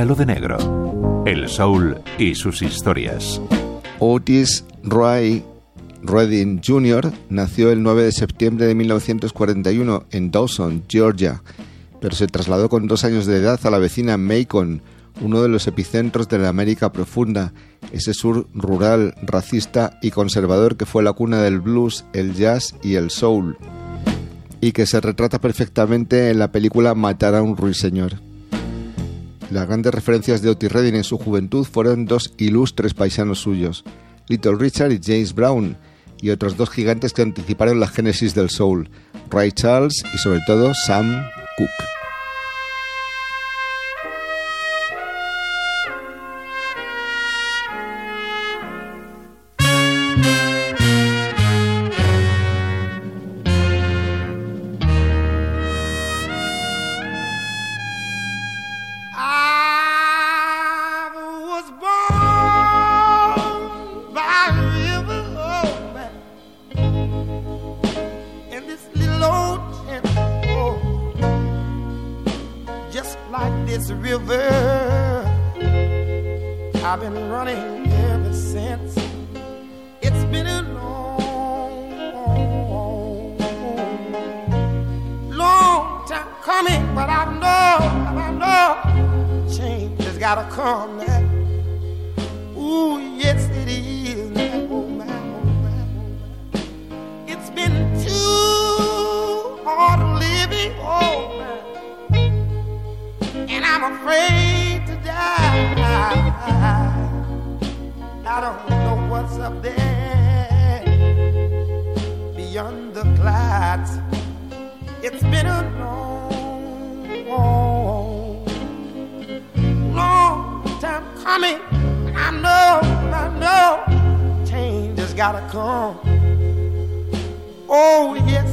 Píntalo de negro. El soul y sus historias. Otis Roy Redding Jr. nació el 9 de septiembre de 1941 en Dawson, Georgia, pero se trasladó con dos años de edad a la vecina Macon, uno de los epicentros de la América profunda, ese sur rural, racista y conservador que fue la cuna del blues, el jazz y el soul, y que se retrata perfectamente en la película Matar a un ruiseñor. Las grandes referencias de Otis Redding en su juventud fueron dos ilustres paisanos suyos, Little Richard y James Brown, y otros dos gigantes que anticiparon la génesis del soul, Ray Charles y sobre todo Sam Cooke. like this river. I've been running ever since. It's been a long, long time coming, but I know, I know, change has got to come now. afraid to die. I don't know what's up there beyond the clouds. It's been a long, long time coming. I know, I know, change has gotta come. Oh, yes,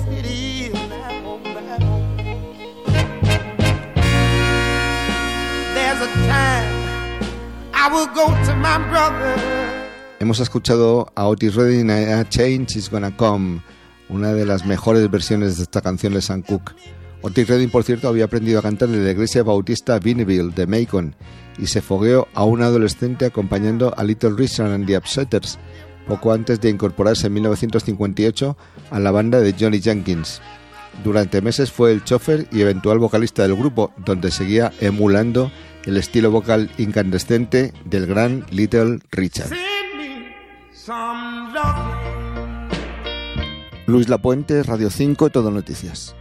Hemos escuchado a Otis Redding a Change is Gonna Come, una de las mejores versiones de esta canción de Sam Cooke. Otis Redding, por cierto, había aprendido a cantar en la iglesia bautista Vinneville de Macon y se fogueó a un adolescente acompañando a Little Richard and the Upsetters, poco antes de incorporarse en 1958 a la banda de Johnny Jenkins. Durante meses fue el chofer y eventual vocalista del grupo, donde seguía emulando el estilo vocal incandescente del gran Little Richard. Luis Lapuente, Radio 5, Todo Noticias.